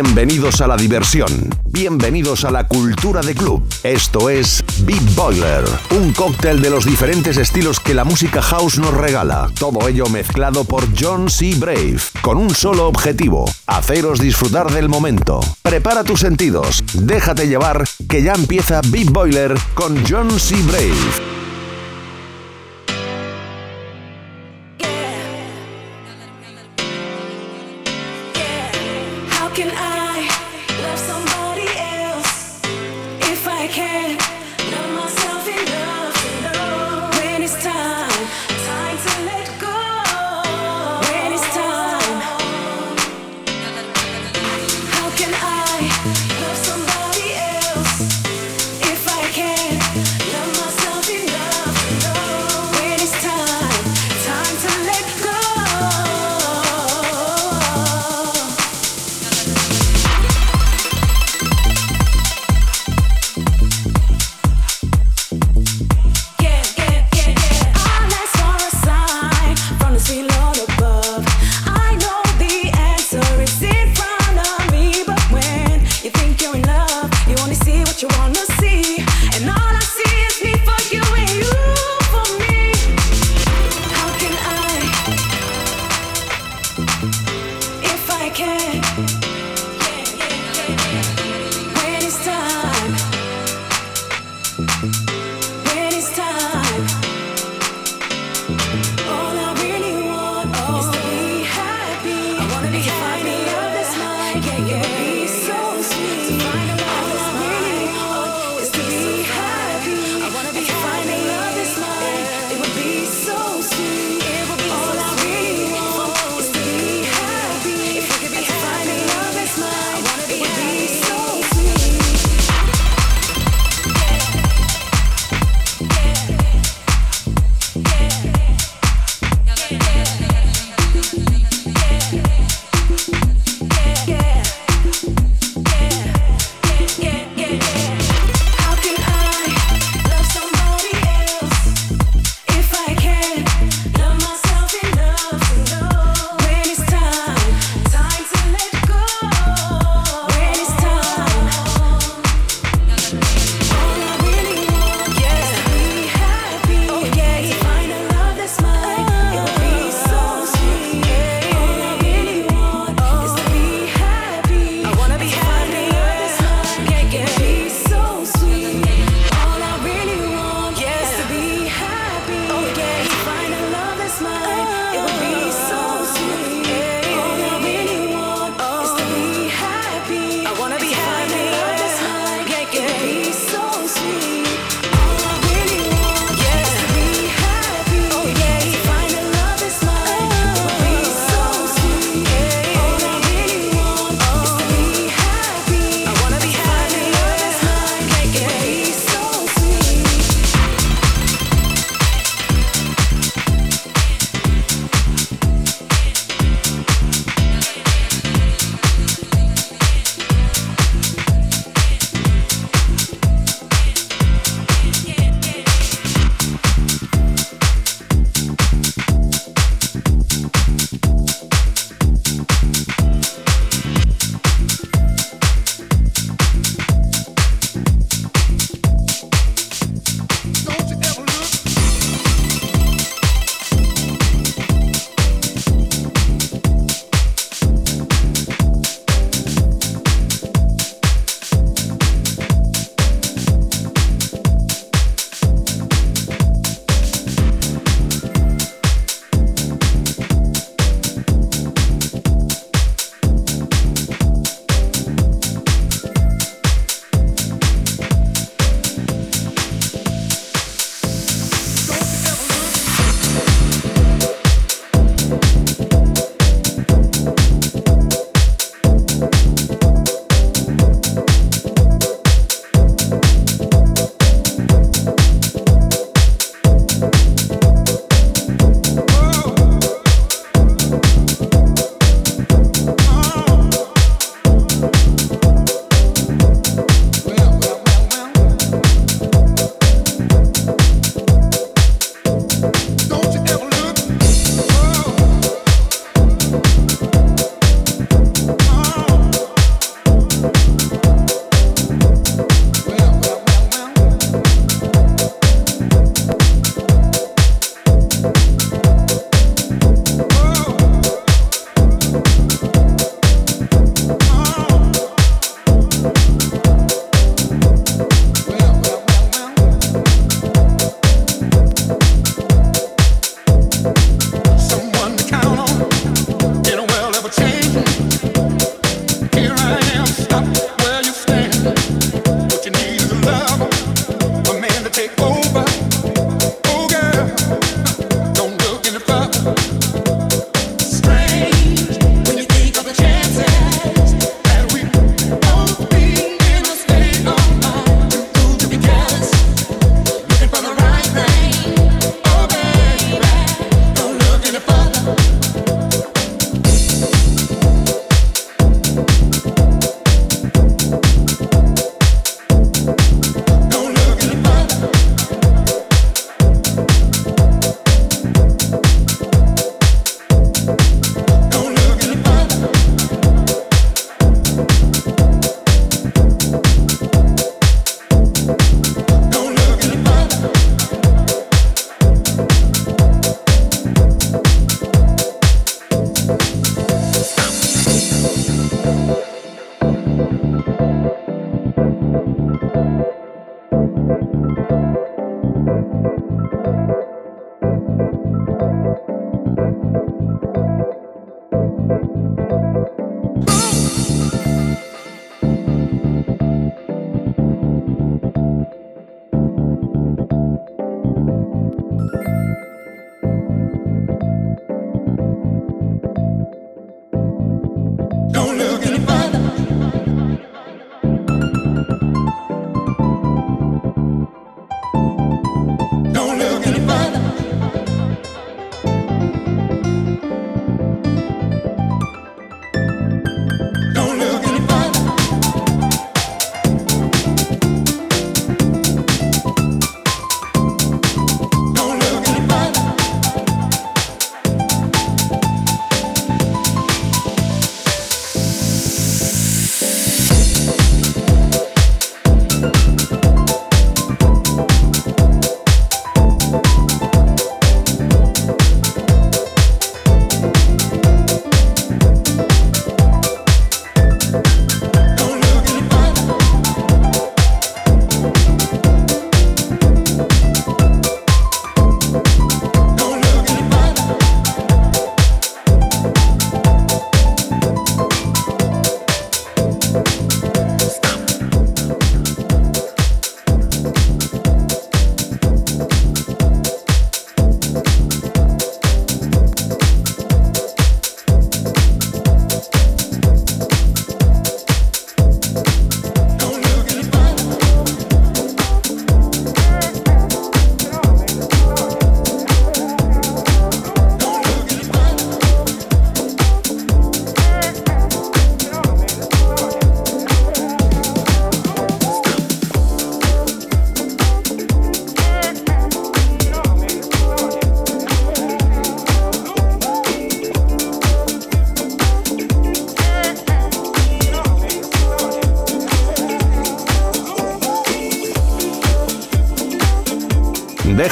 Bienvenidos a la diversión. Bienvenidos a la cultura de club. Esto es Big Boiler, un cóctel de los diferentes estilos que la música house nos regala. Todo ello mezclado por John C. Brave, con un solo objetivo, haceros disfrutar del momento. Prepara tus sentidos, déjate llevar, que ya empieza Big Boiler con John C. Brave.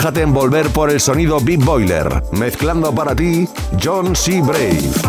Déjate envolver por el sonido Beat Boiler, mezclando para ti John C. Brave.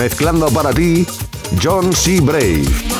Mezclando para ti John C. Brave.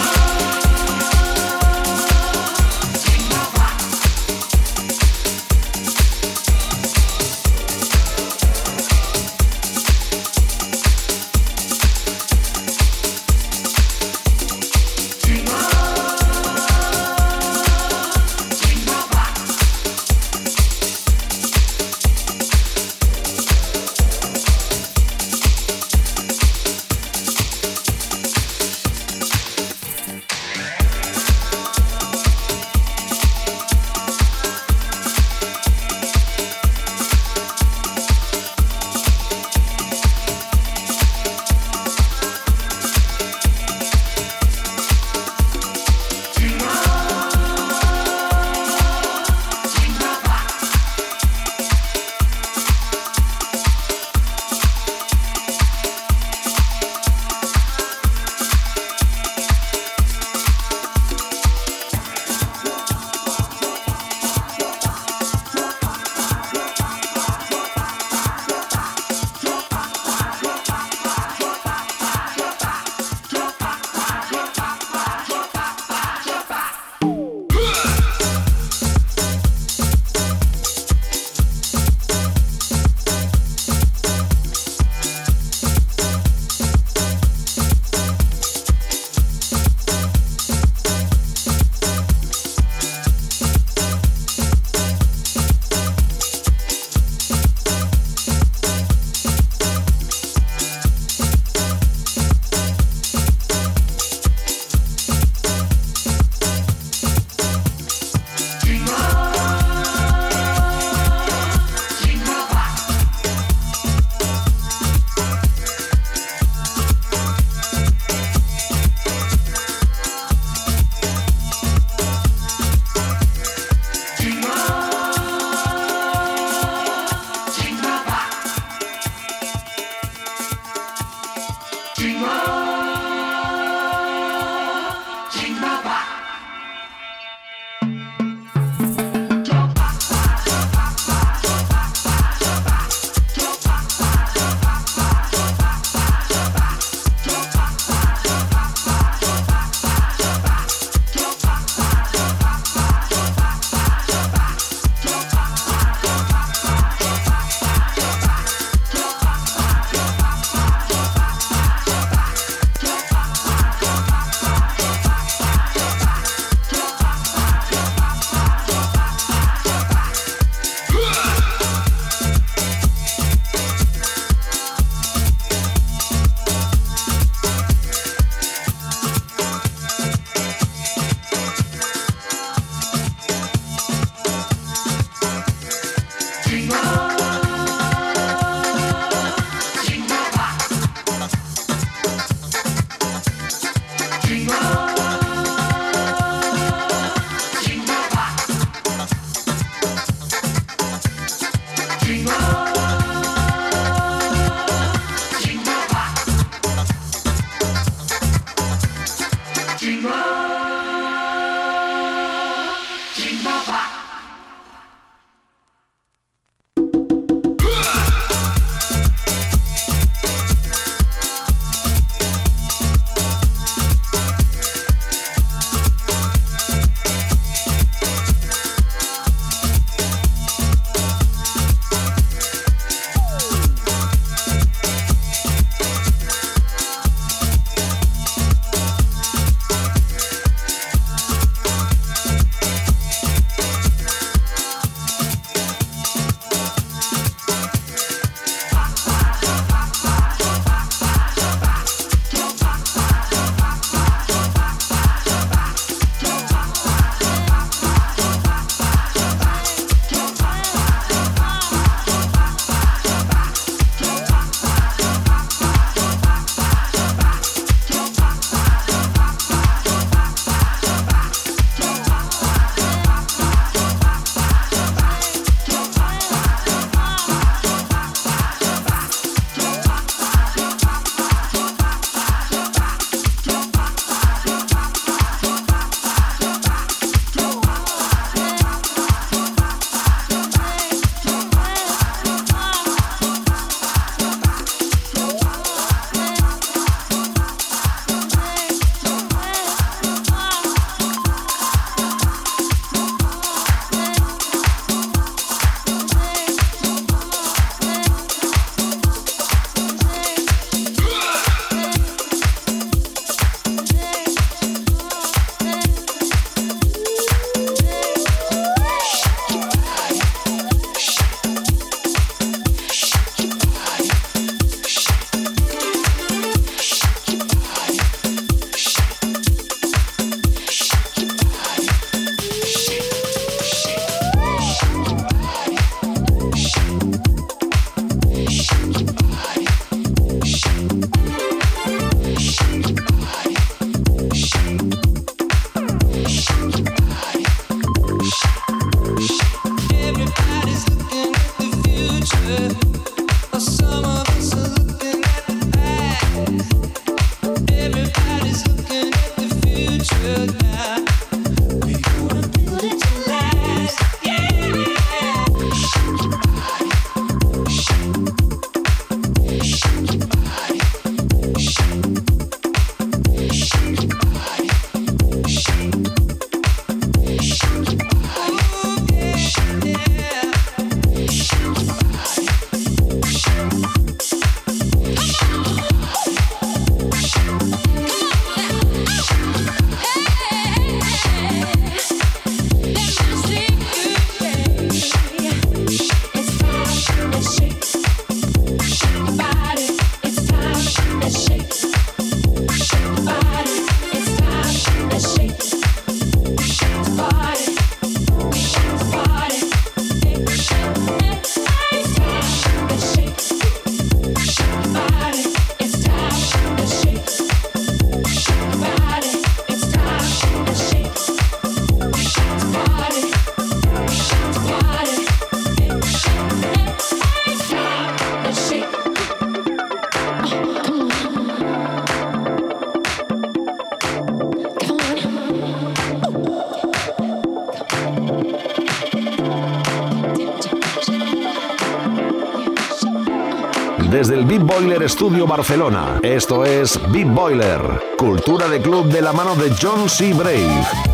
Desde el Beat Boiler Studio Barcelona. Esto es Beat Boiler, cultura de club de la mano de John C. Brave.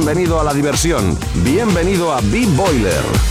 Bienvenido a la diversión. Bienvenido a Beat Boiler.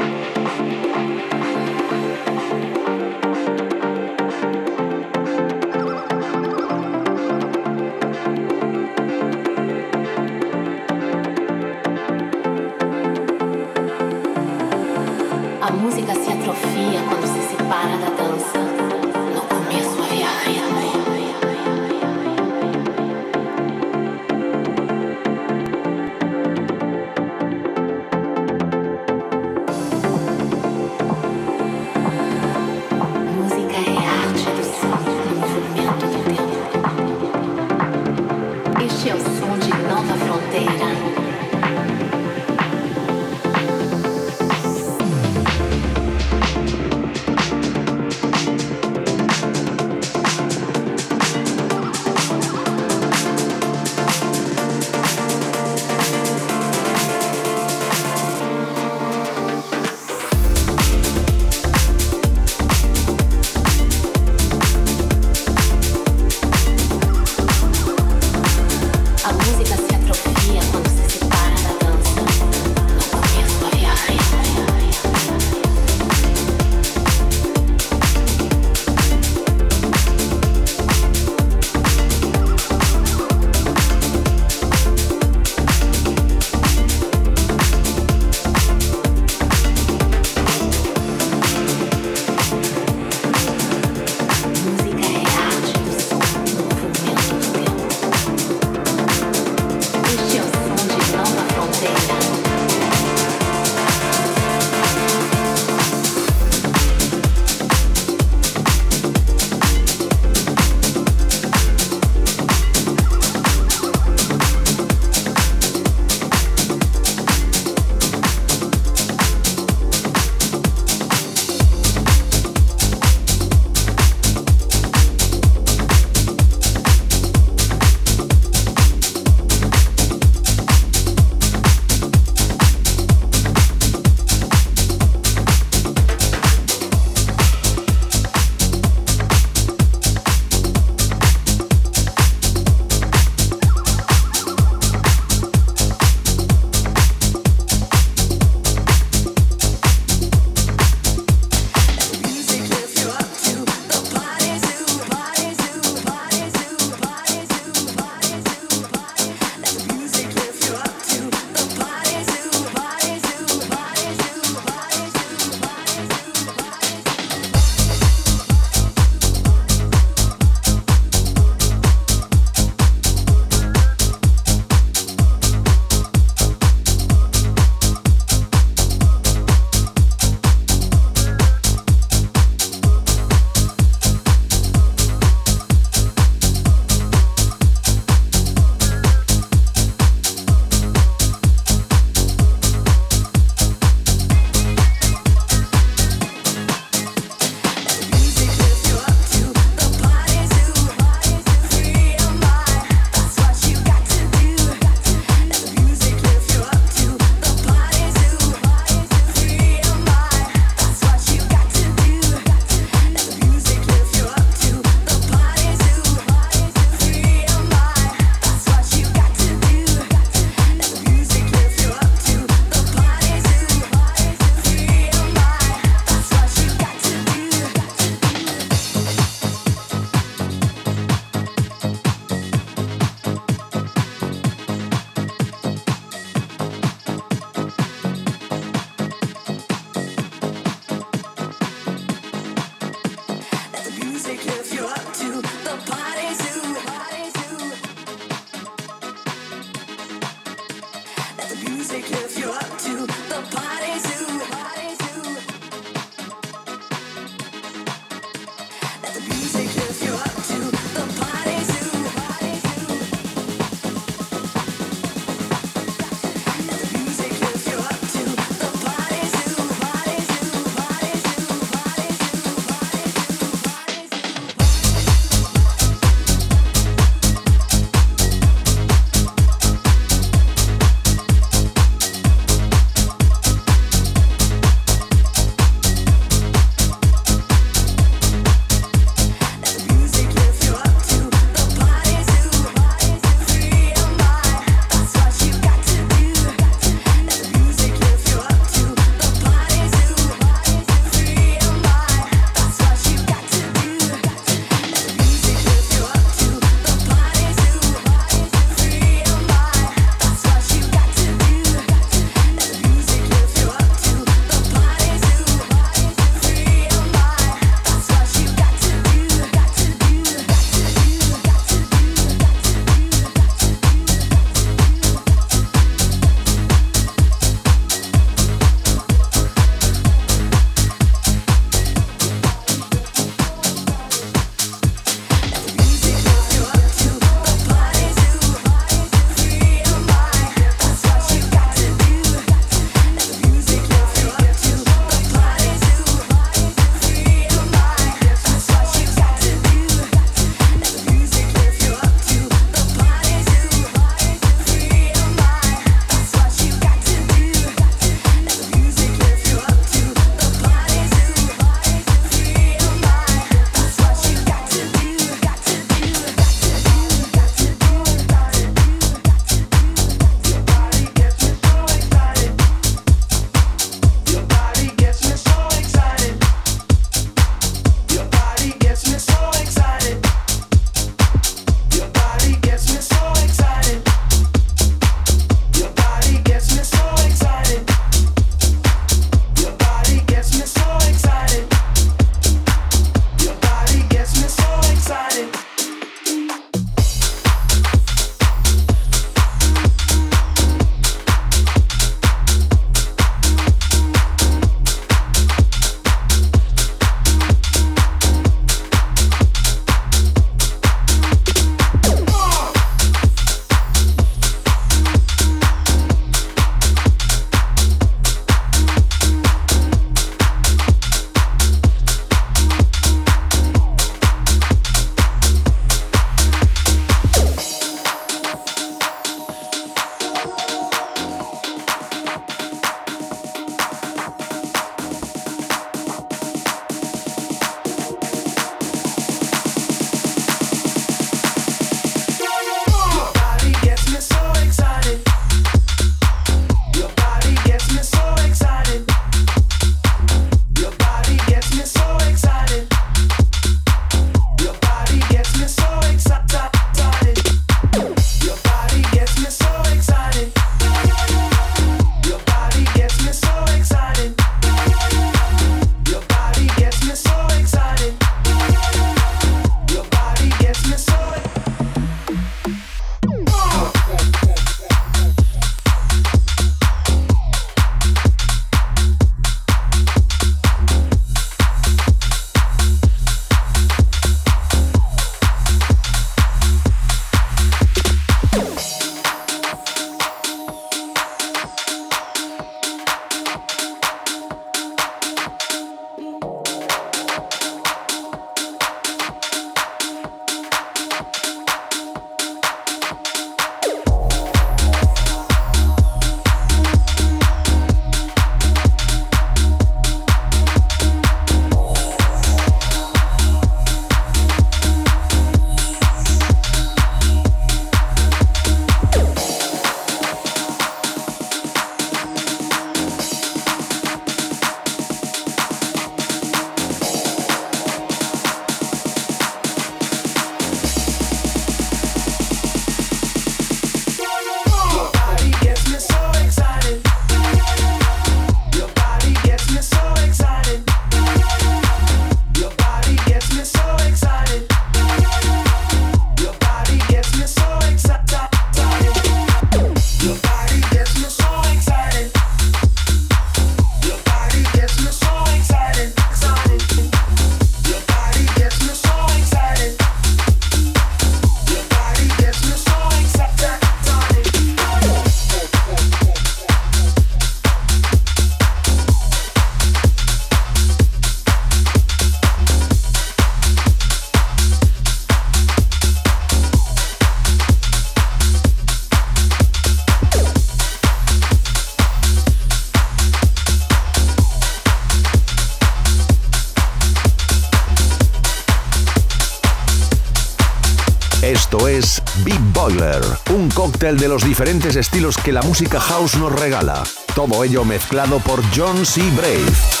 Esto es Big Boiler, un cóctel de los diferentes estilos que la música house nos regala. Todo ello mezclado por John C. Brave.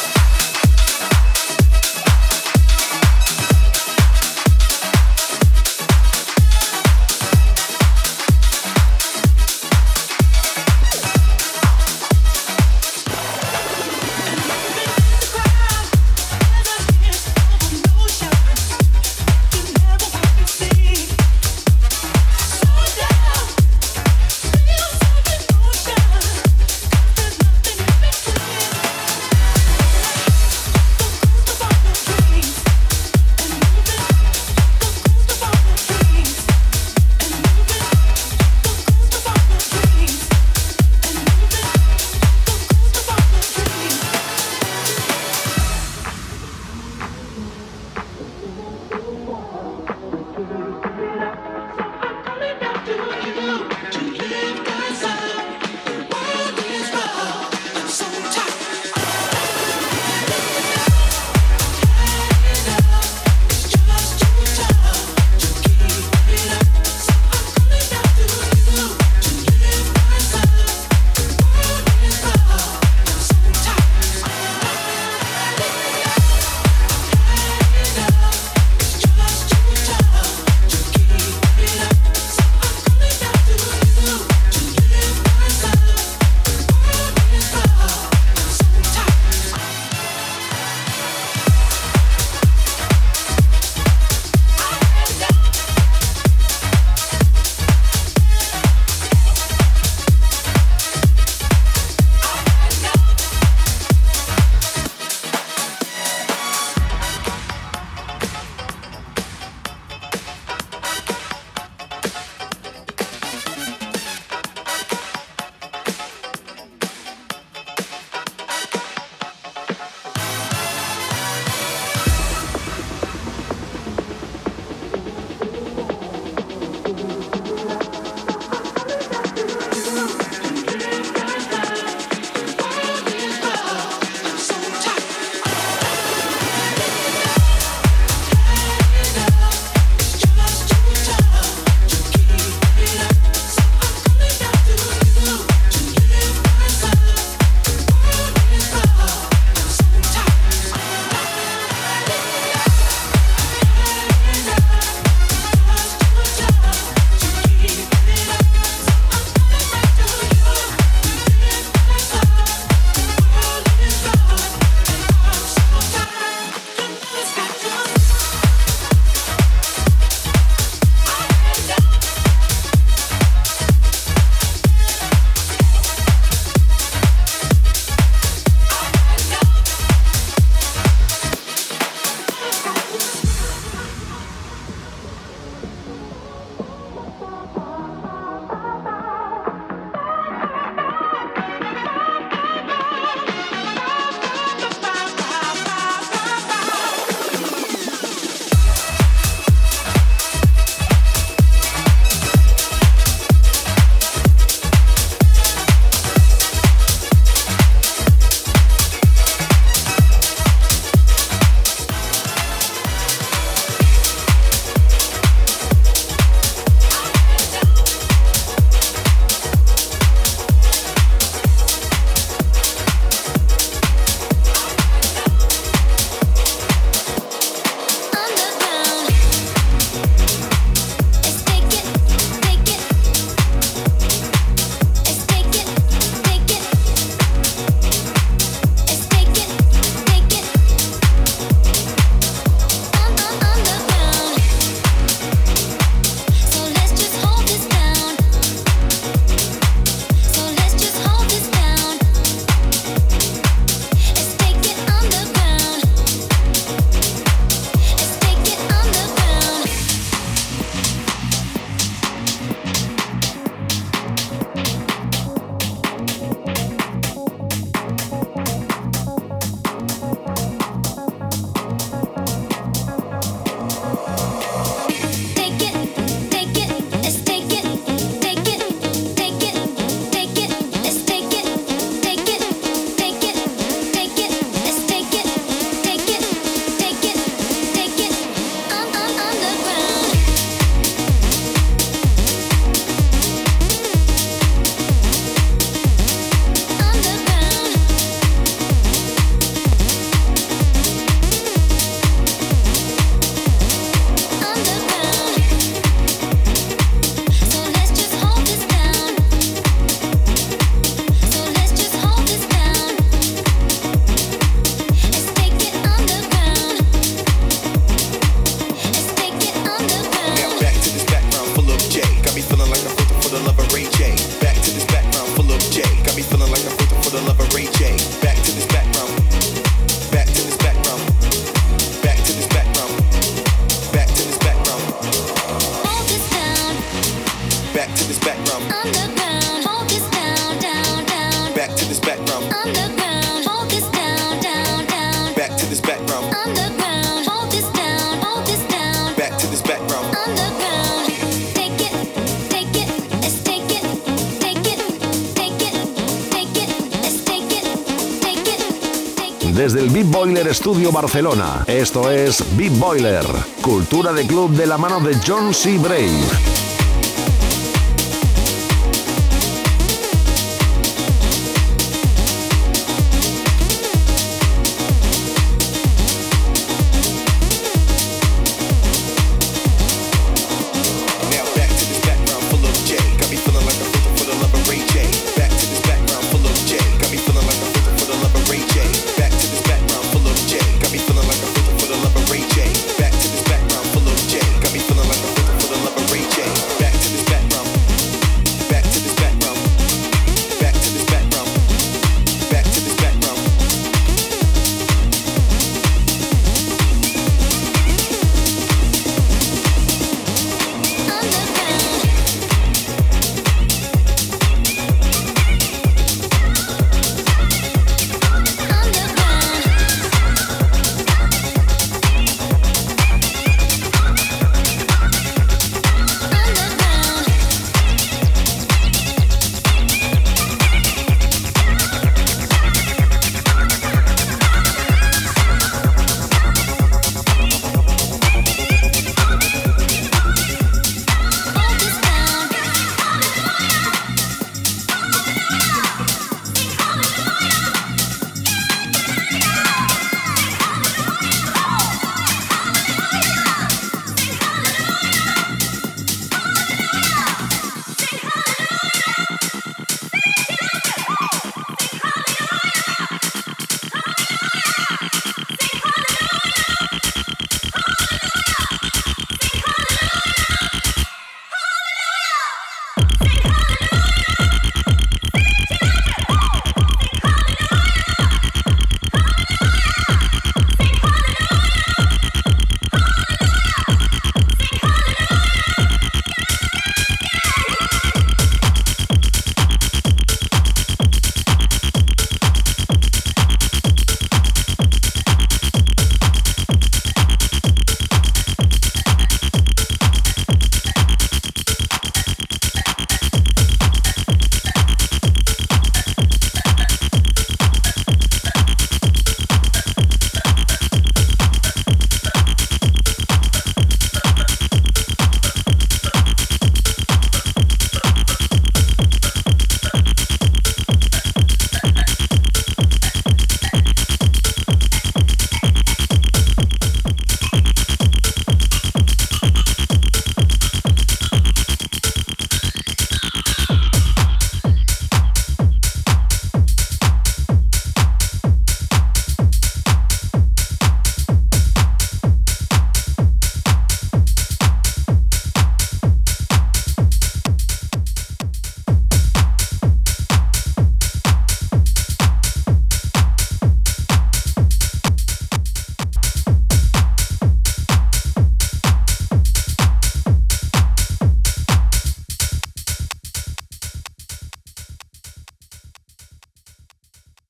Desde el Beat Boiler Studio Barcelona, esto es Beat Boiler, cultura de club de la mano de John C. Brave.